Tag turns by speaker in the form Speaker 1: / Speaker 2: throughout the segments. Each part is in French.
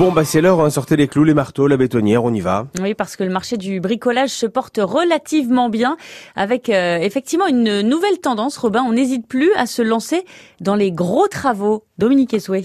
Speaker 1: Bon, bah c'est l'heure, hein. sortez les clous, les marteaux, la bétonnière, on y va.
Speaker 2: Oui, parce que le marché du bricolage se porte relativement bien, avec euh, effectivement une nouvelle tendance. Robin, on n'hésite plus à se lancer dans les gros travaux. Dominique Essoué.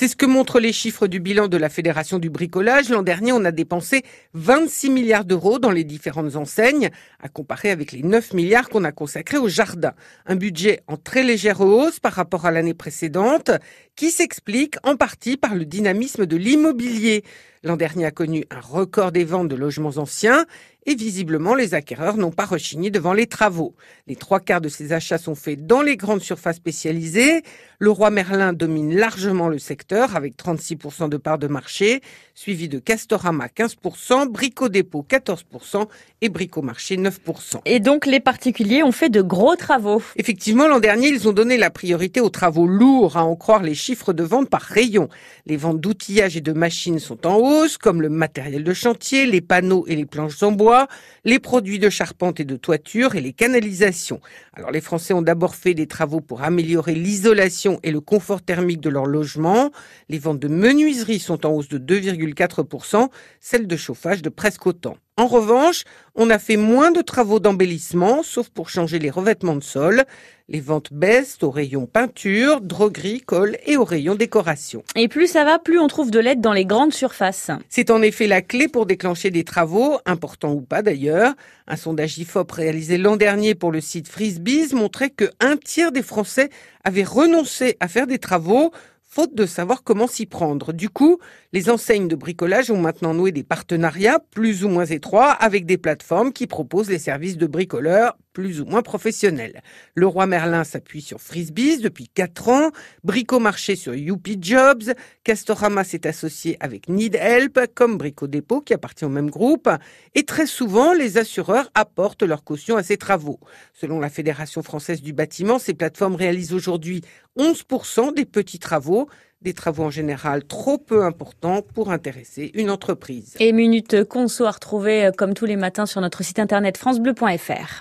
Speaker 3: C'est ce que montrent les chiffres du bilan de la Fédération du bricolage. L'an dernier, on a dépensé 26 milliards d'euros dans les différentes enseignes, à comparer avec les 9 milliards qu'on a consacrés au jardin. Un budget en très légère hausse par rapport à l'année précédente, qui s'explique en partie par le dynamisme de l'immobilier. L'an dernier a connu un record des ventes de logements anciens et visiblement les acquéreurs n'ont pas rechigné devant les travaux. Les trois quarts de ces achats sont faits dans les grandes surfaces spécialisées. Le roi Merlin domine largement le secteur avec 36% de part de marché, suivi de Castorama 15%, Brico Dépôt 14% et Brico Marché 9%.
Speaker 2: Et donc les particuliers ont fait de gros travaux.
Speaker 3: Effectivement, l'an dernier, ils ont donné la priorité aux travaux lourds, à en croire les chiffres de vente par rayon. Les ventes d'outillage et de machines sont en comme le matériel de chantier, les panneaux et les planches en bois, les produits de charpente et de toiture et les canalisations. Alors les Français ont d'abord fait des travaux pour améliorer l'isolation et le confort thermique de leur logement. Les ventes de menuiserie sont en hausse de 2,4%, celles de chauffage de presque autant. En revanche, on a fait moins de travaux d'embellissement, sauf pour changer les revêtements de sol. Les ventes baissent au rayon peinture, droguerie, colle et au rayon décoration.
Speaker 2: Et plus ça va, plus on trouve de l'aide dans les grandes surfaces.
Speaker 3: C'est en effet la clé pour déclencher des travaux, importants ou pas d'ailleurs. Un sondage IFOP réalisé l'an dernier pour le site Frisbees montrait que un tiers des Français avaient renoncé à faire des travaux faute de savoir comment s'y prendre. Du coup, les enseignes de bricolage ont maintenant noué des partenariats plus ou moins étroits avec des plateformes qui proposent les services de bricoleurs plus ou moins professionnels. Le roi Merlin s'appuie sur Frisbees depuis 4 ans, Brico Marché sur Youpi Jobs, Castorama s'est associé avec Need Help, comme Brico Dépôt qui appartient au même groupe, et très souvent, les assureurs apportent leur caution à ces travaux. Selon la Fédération française du bâtiment, ces plateformes réalisent aujourd'hui 11% des petits travaux, des travaux en général trop peu importants pour intéresser une entreprise.
Speaker 2: Et Minute Conso à retrouver euh, comme tous les matins sur notre site internet francebleu.fr.